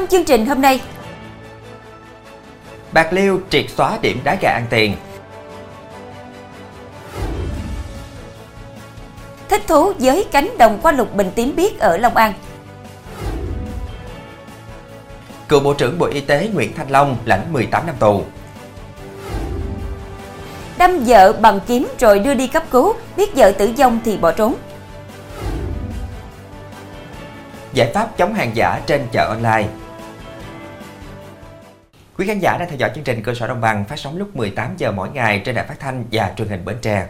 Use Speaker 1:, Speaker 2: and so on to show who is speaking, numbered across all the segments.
Speaker 1: Trong chương trình hôm nay,
Speaker 2: Bạc Liêu triệt xóa điểm đá gà ăn tiền.
Speaker 1: thích thú với cánh đồng qua lục bình tím biếc ở Long An.
Speaker 2: Cựu Bộ trưởng Bộ Y tế Nguyễn Thanh Long lãnh 18 năm tù.
Speaker 1: Đâm vợ bằng kiếm rồi đưa đi cấp cứu, biết vợ tử vong thì bỏ trốn.
Speaker 2: Giải pháp chống hàng giả trên chợ online. Quý khán giả đang theo dõi chương trình Cơ sở Đồng bằng phát sóng lúc 18 giờ mỗi ngày trên đài phát thanh và truyền hình Bến Tre.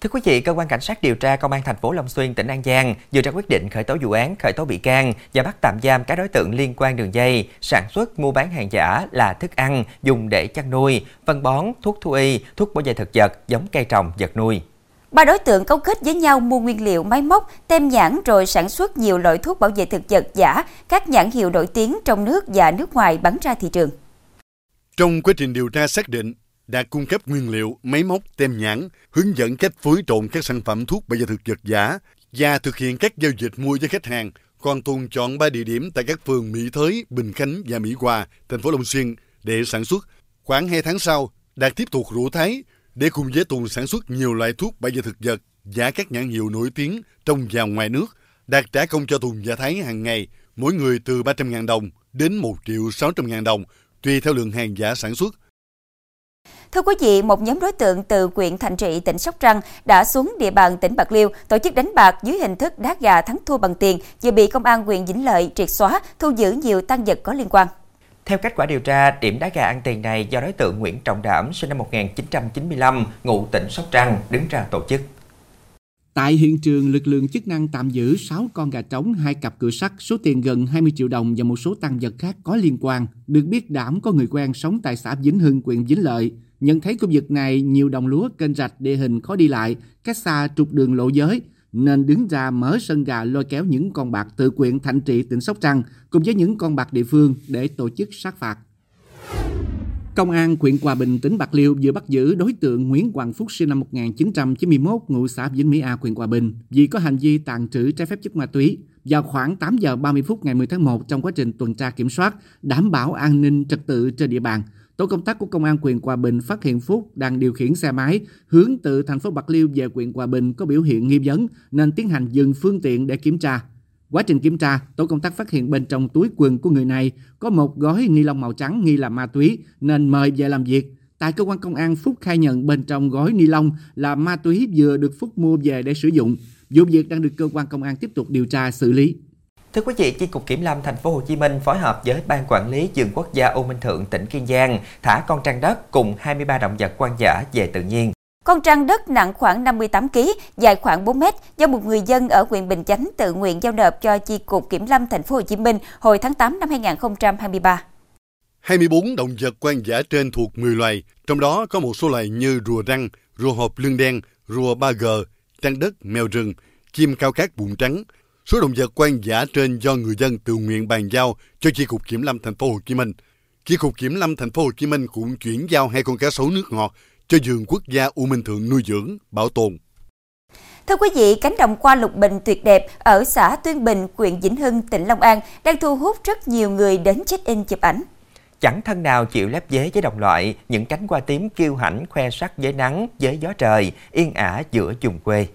Speaker 2: Thưa quý vị, cơ quan cảnh sát điều tra công an thành phố Long Xuyên, tỉnh An Giang vừa ra quyết định khởi tố vụ án, khởi tố bị can và bắt tạm giam các đối tượng liên quan đường dây sản xuất mua bán hàng giả là thức ăn dùng để chăn nuôi, phân bón, thuốc thú y, thuốc bảo vệ thực vật, giống cây trồng, vật nuôi.
Speaker 1: Ba đối tượng cấu kết với nhau mua nguyên liệu máy móc, tem nhãn rồi sản xuất nhiều loại thuốc bảo vệ thực vật giả, các nhãn hiệu nổi tiếng trong nước và nước ngoài bán ra thị trường.
Speaker 3: Trong quá trình điều tra xác định, đã cung cấp nguyên liệu, máy móc, tem nhãn, hướng dẫn cách phối trộn các sản phẩm thuốc bảo vệ thực vật giả và thực hiện các giao dịch mua với khách hàng. Còn Tùng chọn 3 địa điểm tại các phường Mỹ Thới, Bình Khánh và Mỹ Hòa, thành phố Long Xuyên để sản xuất. Khoảng 2 tháng sau, Đạt tiếp tục rủ Thái để cùng với tuần sản xuất nhiều loại thuốc bảo vệ thực vật giả các nhãn hiệu nổi tiếng trong và ngoài nước. Đạt trả công cho Tùng và Thái hàng ngày, mỗi người từ 300.000 đồng đến 1 triệu 600.000 đồng, tùy theo lượng hàng giả sản xuất.
Speaker 1: Thưa quý vị, một nhóm đối tượng từ huyện Thành Trị, tỉnh Sóc Trăng đã xuống địa bàn tỉnh Bạc Liêu tổ chức đánh bạc dưới hình thức đá gà thắng thua bằng tiền, vừa bị công an huyện Vĩnh Lợi triệt xóa, thu giữ nhiều tăng vật có liên quan.
Speaker 2: Theo kết quả điều tra, điểm đá gà ăn tiền này do đối tượng Nguyễn Trọng Đảm sinh năm 1995, ngụ tỉnh Sóc Trăng, đứng ra tổ chức.
Speaker 4: Tại hiện trường, lực lượng chức năng tạm giữ 6 con gà trống, hai cặp cửa sắt, số tiền gần 20 triệu đồng và một số tăng vật khác có liên quan. Được biết Đảm có người quen sống tại xã Vĩnh Hưng, huyện Vĩnh Lợi. Nhận thấy khu vực này nhiều đồng lúa, kênh rạch, địa hình khó đi lại, cách xa trục đường lộ giới, nên đứng ra mở sân gà lôi kéo những con bạc tự quyện Thạnh Trị, tỉnh Sóc Trăng cùng với những con bạc địa phương để tổ chức sát phạt. Công an huyện Hòa Bình, tỉnh Bạc Liêu vừa bắt giữ đối tượng Nguyễn Hoàng Phúc sinh năm 1991, ngụ xã Vĩnh Mỹ A, huyện Hòa Bình, vì có hành vi tàn trữ trái phép chất ma túy. Vào khoảng 8 giờ 30 phút ngày 10 tháng 1 trong quá trình tuần tra kiểm soát, đảm bảo an ninh trật tự trên địa bàn, tổ công tác của công an quyền Hòa Bình phát hiện Phúc đang điều khiển xe máy hướng từ thành phố Bạc Liêu về quyền Hòa Bình có biểu hiện nghi vấn nên tiến hành dừng phương tiện để kiểm tra. Quá trình kiểm tra, tổ công tác phát hiện bên trong túi quần của người này có một gói ni lông màu trắng nghi là ma túy nên mời về làm việc. Tại cơ quan công an, Phúc khai nhận bên trong gói ni lông là ma túy vừa được Phúc mua về để sử dụng. Vụ việc đang được cơ quan công an tiếp tục điều tra xử lý.
Speaker 2: Thưa quý vị, Chi cục Kiểm lâm thành phố Hồ Chí Minh phối hợp với Ban quản lý vườn quốc gia U Minh Thượng tỉnh Kiên Giang thả con trăng đất cùng 23 động vật hoang dã về tự nhiên.
Speaker 1: Con trăng đất nặng khoảng 58 kg, dài khoảng 4 mét do một người dân ở huyện Bình Chánh tự nguyện giao nộp cho Chi cục Kiểm lâm thành phố Hồ Chí Minh hồi tháng 8 năm 2023.
Speaker 3: 24 động vật hoang dã trên thuộc 10 loài, trong đó có một số loài như rùa răng, rùa hộp lưng đen, rùa ba g, trăng đất, mèo rừng, chim cao cát bụng trắng. Số động vật hoang dã trên do người dân tự nguyện bàn giao cho Chi cục Kiểm lâm thành phố Hồ Chí Minh. Chi cục Kiểm lâm thành phố Hồ Chí Minh cũng chuyển giao hai con cá sấu nước ngọt cho vườn quốc gia U Minh Thượng nuôi dưỡng, bảo tồn.
Speaker 1: Thưa quý vị, cánh đồng qua lục bình tuyệt đẹp ở xã Tuyên Bình, huyện Vĩnh Hưng, tỉnh Long An đang thu hút rất nhiều người đến check-in chụp ảnh.
Speaker 2: Chẳng thân nào chịu lép vế với đồng loại, những cánh hoa tím kiêu hãnh khoe sắc với nắng, với gió trời, yên ả giữa vùng quê.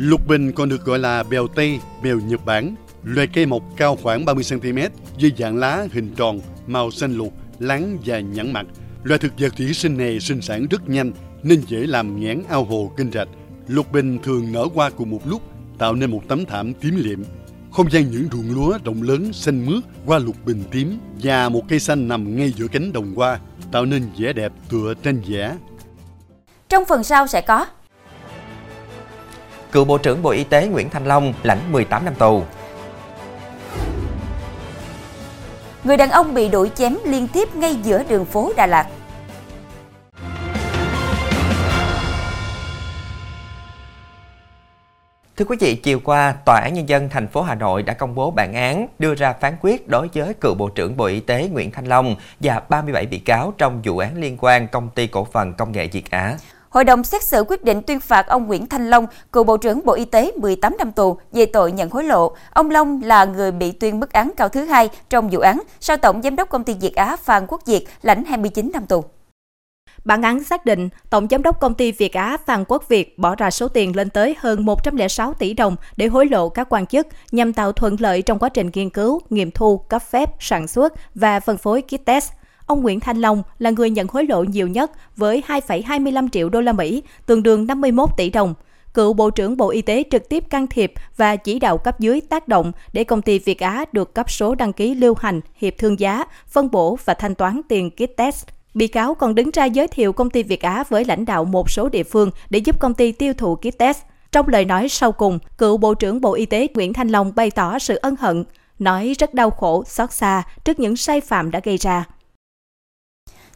Speaker 3: Lục bình còn được gọi là bèo Tây, bèo Nhật Bản, loài cây mọc cao khoảng 30cm với dạng lá hình tròn, màu xanh lục, láng và nhẵn mặt. Loài thực vật thủy sinh này sinh sản rất nhanh nên dễ làm nghẽn ao hồ kênh rạch. Lục bình thường nở hoa cùng một lúc, tạo nên một tấm thảm tím liệm. Không gian những ruộng lúa rộng lớn xanh mướt qua lục bình tím và một cây xanh nằm ngay giữa cánh đồng hoa, tạo nên vẻ đẹp tựa tranh vẽ.
Speaker 1: Trong phần sau sẽ có
Speaker 2: Cựu Bộ trưởng Bộ Y tế Nguyễn Thanh Long lãnh 18 năm tù.
Speaker 1: Người đàn ông bị đuổi chém liên tiếp ngay giữa đường phố Đà Lạt.
Speaker 2: Thưa quý vị, chiều qua, Tòa án Nhân dân thành phố Hà Nội đã công bố bản án đưa ra phán quyết đối với cựu Bộ trưởng Bộ Y tế Nguyễn Thanh Long và 37 bị cáo trong vụ án liên quan công ty cổ phần công nghệ Việt Á.
Speaker 1: Hội đồng xét xử quyết định tuyên phạt ông Nguyễn Thanh Long, cựu Bộ trưởng Bộ Y tế 18 năm tù về tội nhận hối lộ. Ông Long là người bị tuyên mức án cao thứ hai trong vụ án, sau Tổng Giám đốc Công ty Việt Á Phan Quốc Việt lãnh 29 năm tù.
Speaker 5: Bản án xác định, Tổng Giám đốc Công ty Việt Á Phan Quốc Việt bỏ ra số tiền lên tới hơn 106 tỷ đồng để hối lộ các quan chức nhằm tạo thuận lợi trong quá trình nghiên cứu, nghiệm thu, cấp phép, sản xuất và phân phối kit test. Ông Nguyễn Thanh Long là người nhận hối lộ nhiều nhất với 2,25 triệu đô la Mỹ, tương đương 51 tỷ đồng. Cựu Bộ trưởng Bộ Y tế trực tiếp can thiệp và chỉ đạo cấp dưới tác động để công ty Việt Á được cấp số đăng ký lưu hành, hiệp thương giá, phân bổ và thanh toán tiền kit test. Bị cáo còn đứng ra giới thiệu công ty Việt Á với lãnh đạo một số địa phương để giúp công ty tiêu thụ kit test. Trong lời nói sau cùng, cựu Bộ trưởng Bộ Y tế Nguyễn Thanh Long bày tỏ sự ân hận, nói rất đau khổ, xót xa trước những sai phạm đã gây ra.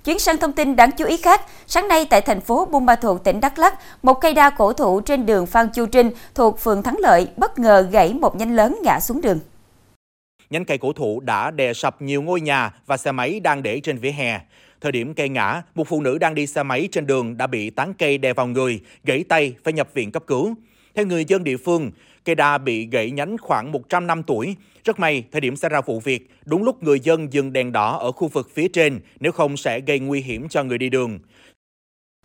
Speaker 1: Chuyển sang thông tin đáng chú ý khác, sáng nay tại thành phố Buôn Ma Thuột, tỉnh Đắk Lắk, một cây đa cổ thụ trên đường Phan Chu Trinh thuộc phường Thắng Lợi bất ngờ gãy một nhánh lớn ngã xuống đường.
Speaker 6: Nhánh cây cổ thụ đã đè sập nhiều ngôi nhà và xe máy đang để trên vỉa hè. Thời điểm cây ngã, một phụ nữ đang đi xe máy trên đường đã bị tán cây đè vào người, gãy tay, phải nhập viện cấp cứu. Theo người dân địa phương, cây đa bị gãy nhánh khoảng 100 năm tuổi. Rất may, thời điểm xảy ra vụ việc, đúng lúc người dân dừng đèn đỏ ở khu vực phía trên, nếu không sẽ gây nguy hiểm cho người đi đường.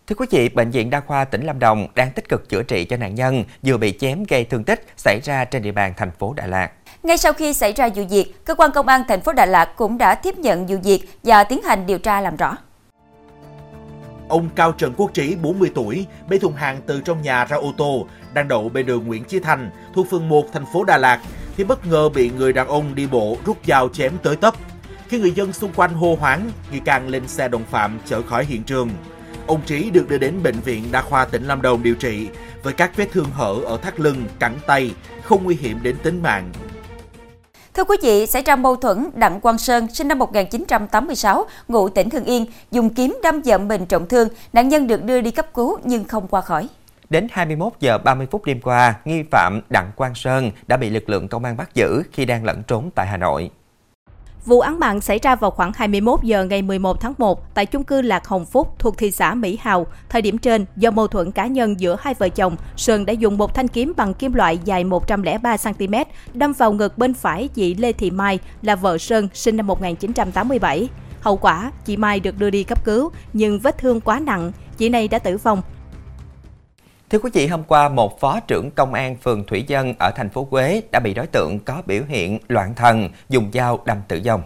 Speaker 2: Thưa quý vị, Bệnh viện Đa khoa tỉnh Lâm Đồng đang tích cực chữa trị cho nạn nhân vừa bị chém gây thương tích xảy ra trên địa bàn thành phố Đà Lạt.
Speaker 1: Ngay sau khi xảy ra vụ việc, cơ quan công an thành phố Đà Lạt cũng đã tiếp nhận vụ việc và tiến hành điều tra làm rõ.
Speaker 6: Ông Cao Trần Quốc Trí, 40 tuổi, bê thùng hàng từ trong nhà ra ô tô, đang đậu bên đường Nguyễn Chí Thành, thuộc phường 1 thành phố Đà Lạt, thì bất ngờ bị người đàn ông đi bộ rút dao chém tới tấp. Khi người dân xung quanh hô hoáng, nghi can lên xe đồng phạm chở khỏi hiện trường. Ông Trí được đưa đến bệnh viện Đa khoa tỉnh Lâm Đồng điều trị với các vết thương hở ở thắt lưng, cẳng tay, không nguy hiểm đến tính mạng.
Speaker 1: Thưa quý vị, xảy ra mâu thuẫn Đặng Quang Sơn, sinh năm 1986, ngụ tỉnh Hưng Yên, dùng kiếm đâm vợ mình trọng thương, nạn nhân được đưa đi cấp cứu nhưng không qua khỏi.
Speaker 2: Đến 21 giờ 30 phút đêm qua, nghi phạm Đặng Quang Sơn đã bị lực lượng công an bắt giữ khi đang lẫn trốn tại Hà Nội.
Speaker 5: Vụ án mạng xảy ra vào khoảng 21 giờ ngày 11 tháng 1 tại chung cư Lạc Hồng Phúc thuộc thị xã Mỹ Hào. Thời điểm trên, do mâu thuẫn cá nhân giữa hai vợ chồng, Sơn đã dùng một thanh kiếm bằng kim loại dài 103cm đâm vào ngực bên phải chị Lê Thị Mai là vợ Sơn sinh năm 1987. Hậu quả, chị Mai được đưa đi cấp cứu, nhưng vết thương quá nặng, chị này đã tử vong.
Speaker 2: Thưa quý vị, hôm qua một phó trưởng công an phường Thủy Dân ở thành phố Quế đã bị đối tượng có biểu hiện loạn thần dùng dao đâm tử vong.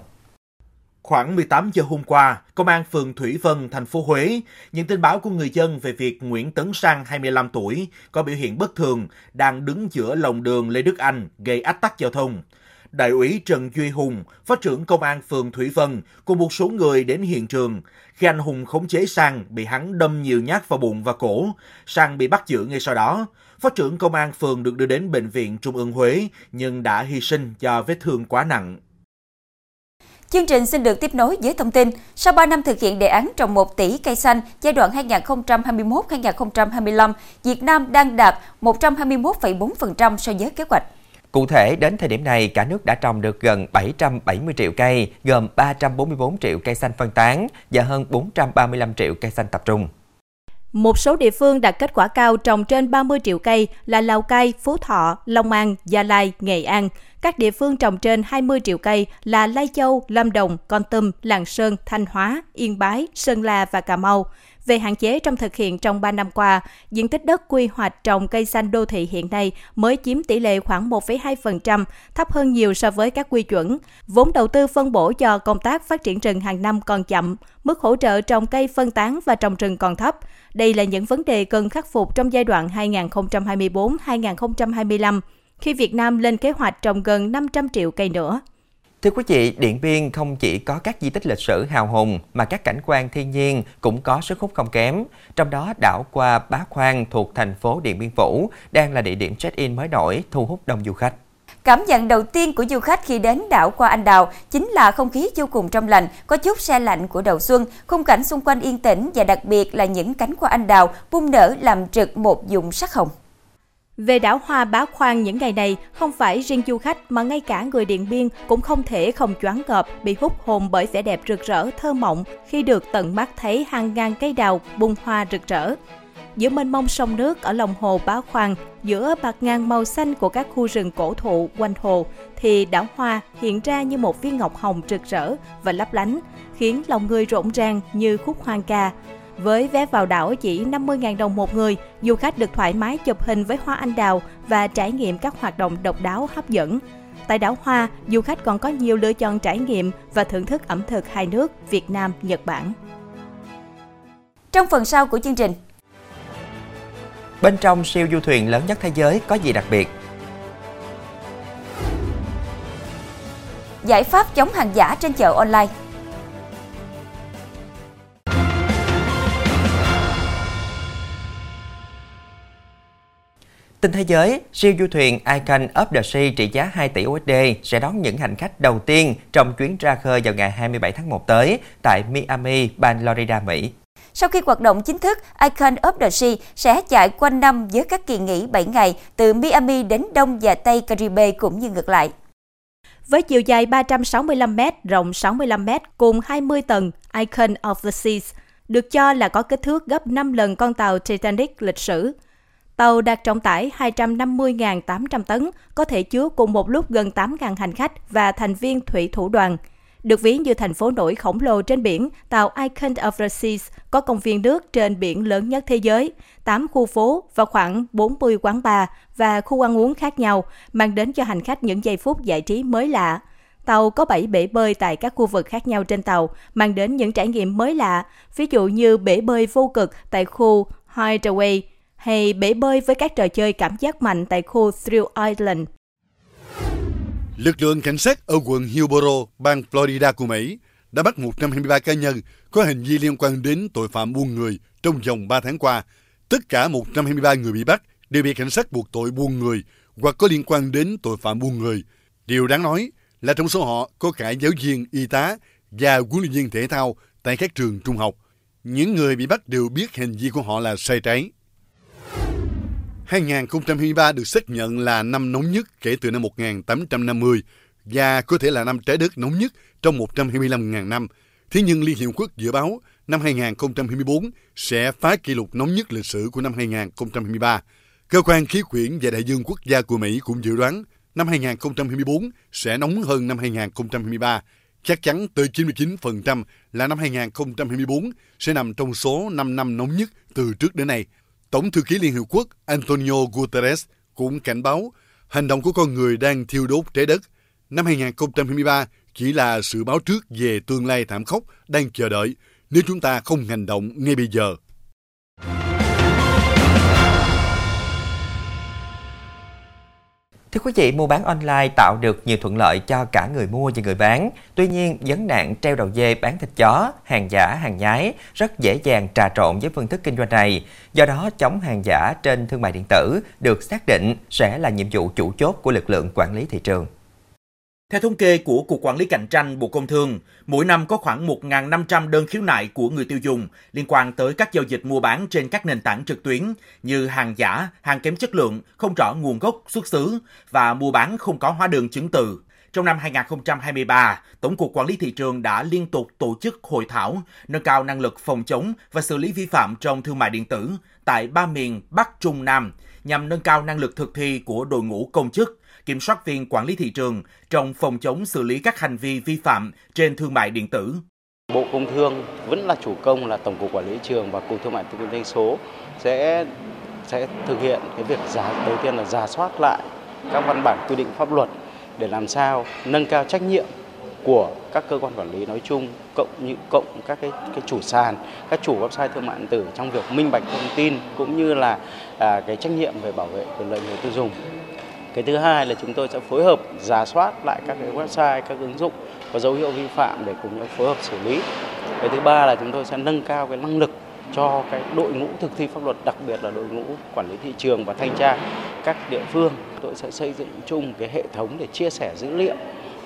Speaker 6: Khoảng 18 giờ hôm qua, Công an phường Thủy Vân, thành phố Huế nhận tin báo của người dân về việc Nguyễn Tấn Sang, 25 tuổi, có biểu hiện bất thường, đang đứng giữa lòng đường Lê Đức Anh, gây ách tắc giao thông. Đại úy Trần Duy Hùng, phó trưởng công an phường Thủy Vân, cùng một số người đến hiện trường. Khi anh Hùng khống chế Sang, bị hắn đâm nhiều nhát vào bụng và cổ. Sang bị bắt giữ ngay sau đó. Phó trưởng công an phường được đưa đến bệnh viện Trung ương Huế, nhưng đã hy sinh do vết thương quá nặng.
Speaker 1: Chương trình xin được tiếp nối với thông tin. Sau 3 năm thực hiện đề án trồng 1 tỷ cây xanh giai đoạn 2021-2025, Việt Nam đang đạt 121,4% so với kế hoạch.
Speaker 2: Cụ thể, đến thời điểm này, cả nước đã trồng được gần 770 triệu cây, gồm 344 triệu cây xanh phân tán và hơn 435 triệu cây xanh tập trung.
Speaker 5: Một số địa phương đạt kết quả cao trồng trên 30 triệu cây là Lào Cai, Phú Thọ, Long An, Gia Lai, Nghệ An. Các địa phương trồng trên 20 triệu cây là Lai Châu, Lâm Đồng, Con Tum, Lạng Sơn, Thanh Hóa, Yên Bái, Sơn La và Cà Mau. Về hạn chế trong thực hiện trong 3 năm qua, diện tích đất quy hoạch trồng cây xanh đô thị hiện nay mới chiếm tỷ lệ khoảng 1,2%, thấp hơn nhiều so với các quy chuẩn. Vốn đầu tư phân bổ cho công tác phát triển rừng hàng năm còn chậm, mức hỗ trợ trồng cây phân tán và trồng rừng còn thấp. Đây là những vấn đề cần khắc phục trong giai đoạn 2024-2025 khi Việt Nam lên kế hoạch trồng gần 500 triệu cây nữa.
Speaker 2: Thưa quý vị, Điện Biên không chỉ có các di tích lịch sử hào hùng mà các cảnh quan thiên nhiên cũng có sức hút không kém. Trong đó, đảo qua Bá Khoang thuộc thành phố Điện Biên Phủ đang là địa điểm check-in mới nổi thu hút đông du khách.
Speaker 1: Cảm nhận đầu tiên của du khách khi đến đảo qua Anh Đào chính là không khí vô cùng trong lành, có chút xe lạnh của đầu xuân, khung cảnh xung quanh yên tĩnh và đặc biệt là những cánh hoa anh đào bung nở làm trực một vùng sắc hồng.
Speaker 5: Về đảo Hoa Bá Khoang những ngày này, không phải riêng du khách mà ngay cả người Điện Biên cũng không thể không choáng ngợp bị hút hồn bởi vẻ đẹp rực rỡ thơ mộng khi được tận mắt thấy hàng ngàn cây đào bung hoa rực rỡ. giữa mênh mông sông nước ở lòng hồ Bá Khoang, giữa bạc ngàn màu xanh của các khu rừng cổ thụ quanh hồ, thì đảo Hoa hiện ra như một viên ngọc hồng rực rỡ và lấp lánh, khiến lòng người rộn ràng như khúc hoang ca. Với vé vào đảo chỉ 50.000 đồng một người, du khách được thoải mái chụp hình với hoa anh đào và trải nghiệm các hoạt động độc đáo hấp dẫn. Tại đảo Hoa, du khách còn có nhiều lựa chọn trải nghiệm và thưởng thức ẩm thực hai nước Việt Nam, Nhật Bản.
Speaker 1: Trong phần sau của chương trình,
Speaker 2: Bên trong siêu du thuyền lớn nhất thế giới có gì đặc biệt?
Speaker 1: giải pháp chống hàng giả trên chợ online.
Speaker 2: Tin thế giới, siêu du thuyền Icon of the Sea trị giá 2 tỷ USD sẽ đón những hành khách đầu tiên trong chuyến ra khơi vào ngày 27 tháng 1 tới tại Miami, bang Florida, Mỹ.
Speaker 1: Sau khi hoạt động chính thức, Icon of the Sea sẽ chạy quanh năm với các kỳ nghỉ 7 ngày từ Miami đến Đông và Tây Caribe cũng như ngược lại.
Speaker 5: Với chiều dài 365m, rộng 65m cùng 20 tầng, Icon of the Seas được cho là có kích thước gấp 5 lần con tàu Titanic lịch sử. Tàu đạt trọng tải 250.800 tấn, có thể chứa cùng một lúc gần 8.000 hành khách và thành viên thủy thủ đoàn. Được ví như thành phố nổi khổng lồ trên biển, tàu Icon of the Seas có công viên nước trên biển lớn nhất thế giới, 8 khu phố và khoảng 40 quán bar và khu ăn uống khác nhau, mang đến cho hành khách những giây phút giải trí mới lạ. Tàu có 7 bể bơi tại các khu vực khác nhau trên tàu, mang đến những trải nghiệm mới lạ, ví dụ như bể bơi vô cực tại khu Hideaway hay bể bơi với các trò chơi cảm giác mạnh tại khu Thrill Island.
Speaker 3: Lực lượng cảnh sát ở quận Hillsborough, bang Florida của Mỹ đã bắt 123 cá nhân có hành vi liên quan đến tội phạm buôn người trong vòng 3 tháng qua. Tất cả 123 người bị bắt đều bị cảnh sát buộc tội buôn người hoặc có liên quan đến tội phạm buôn người. Điều đáng nói là trong số họ có cả giáo viên, y tá và huấn luyện viên thể thao tại các trường trung học. Những người bị bắt đều biết hành vi của họ là sai trái. 2023 được xác nhận là năm nóng nhất kể từ năm 1850 và có thể là năm trái đất nóng nhất trong 125.000 năm. Thế nhưng Liên Hiệp Quốc dự báo năm 2024 sẽ phá kỷ lục nóng nhất lịch sử của năm 2023. Cơ quan khí quyển và đại dương quốc gia của Mỹ cũng dự đoán năm 2024 sẽ nóng hơn năm 2023. Chắc chắn tới 99% là năm 2024 sẽ nằm trong số 5 năm nóng nhất từ trước đến nay. Tổng thư ký Liên Hợp Quốc Antonio Guterres cũng cảnh báo hành động của con người đang thiêu đốt trái đất. Năm 2023 chỉ là sự báo trước về tương lai thảm khốc đang chờ đợi nếu chúng ta không hành động ngay bây giờ.
Speaker 2: Thưa quý vị, mua bán online tạo được nhiều thuận lợi cho cả người mua và người bán. Tuy nhiên, vấn nạn treo đầu dê bán thịt chó, hàng giả, hàng nhái rất dễ dàng trà trộn với phương thức kinh doanh này. Do đó, chống hàng giả trên thương mại điện tử được xác định sẽ là nhiệm vụ chủ chốt của lực lượng quản lý thị trường.
Speaker 6: Theo thống kê của Cục Quản lý Cạnh tranh Bộ Công Thương, mỗi năm có khoảng 1.500 đơn khiếu nại của người tiêu dùng liên quan tới các giao dịch mua bán trên các nền tảng trực tuyến như hàng giả, hàng kém chất lượng, không rõ nguồn gốc, xuất xứ và mua bán không có hóa đơn chứng từ. Trong năm 2023, Tổng cục Quản lý thị trường đã liên tục tổ chức hội thảo nâng cao năng lực phòng chống và xử lý vi phạm trong thương mại điện tử tại ba miền Bắc Trung Nam nhằm nâng cao năng lực thực thi của đội ngũ công chức, kiểm soát viên quản lý thị trường trong phòng chống xử lý các hành vi vi phạm trên thương mại điện tử.
Speaker 7: Bộ Công Thương vẫn là chủ công là Tổng cục Quản lý thị trường và Cục Thương mại Kinh tế số sẽ sẽ thực hiện cái việc giả đầu tiên là giả soát lại các văn bản quy định pháp luật để làm sao nâng cao trách nhiệm của các cơ quan quản lý nói chung cộng như cộng các cái, cái chủ sàn các chủ website thương mại điện tử trong việc minh bạch thông tin cũng như là à, cái trách nhiệm về bảo vệ quyền lợi người tiêu dùng cái thứ hai là chúng tôi sẽ phối hợp giả soát lại các cái website các ứng dụng có dấu hiệu vi phạm để cùng nhau phối hợp xử lý. Cái thứ ba là chúng tôi sẽ nâng cao cái năng lực cho cái đội ngũ thực thi pháp luật đặc biệt là đội ngũ quản lý thị trường và thanh tra các địa phương. Tôi sẽ xây dựng chung cái hệ thống để chia sẻ dữ liệu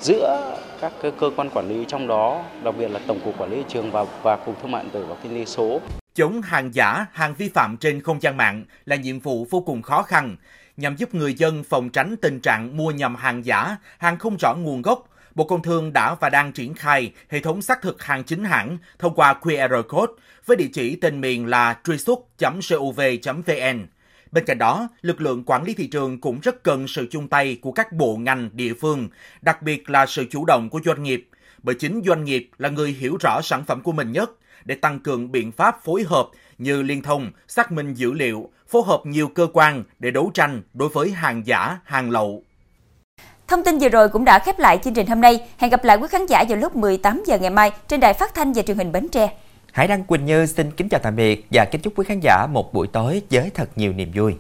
Speaker 7: giữa các cơ quan quản lý trong đó đặc biệt là tổng cục quản lý thị trường và và cục thương mại điện tử và kinh tế số.
Speaker 6: Chống hàng giả, hàng vi phạm trên không gian mạng là nhiệm vụ vô cùng khó khăn nhằm giúp người dân phòng tránh tình trạng mua nhầm hàng giả, hàng không rõ nguồn gốc. Bộ Công Thương đã và đang triển khai hệ thống xác thực hàng chính hãng thông qua QR code với địa chỉ tên miền là truy xuất.cov.vn. Bên cạnh đó, lực lượng quản lý thị trường cũng rất cần sự chung tay của các bộ ngành địa phương, đặc biệt là sự chủ động của doanh nghiệp, bởi chính doanh nghiệp là người hiểu rõ sản phẩm của mình nhất để tăng cường biện pháp phối hợp như liên thông, xác minh dữ liệu, phối hợp nhiều cơ quan để đấu tranh đối với hàng giả, hàng lậu.
Speaker 1: Thông tin vừa rồi cũng đã khép lại chương trình hôm nay. Hẹn gặp lại quý khán giả vào lúc 18 giờ ngày mai trên đài phát thanh và truyền hình Bến Tre.
Speaker 2: Hải Đăng Quỳnh Như xin kính chào tạm biệt và kính chúc quý khán giả một buổi tối với thật nhiều niềm vui.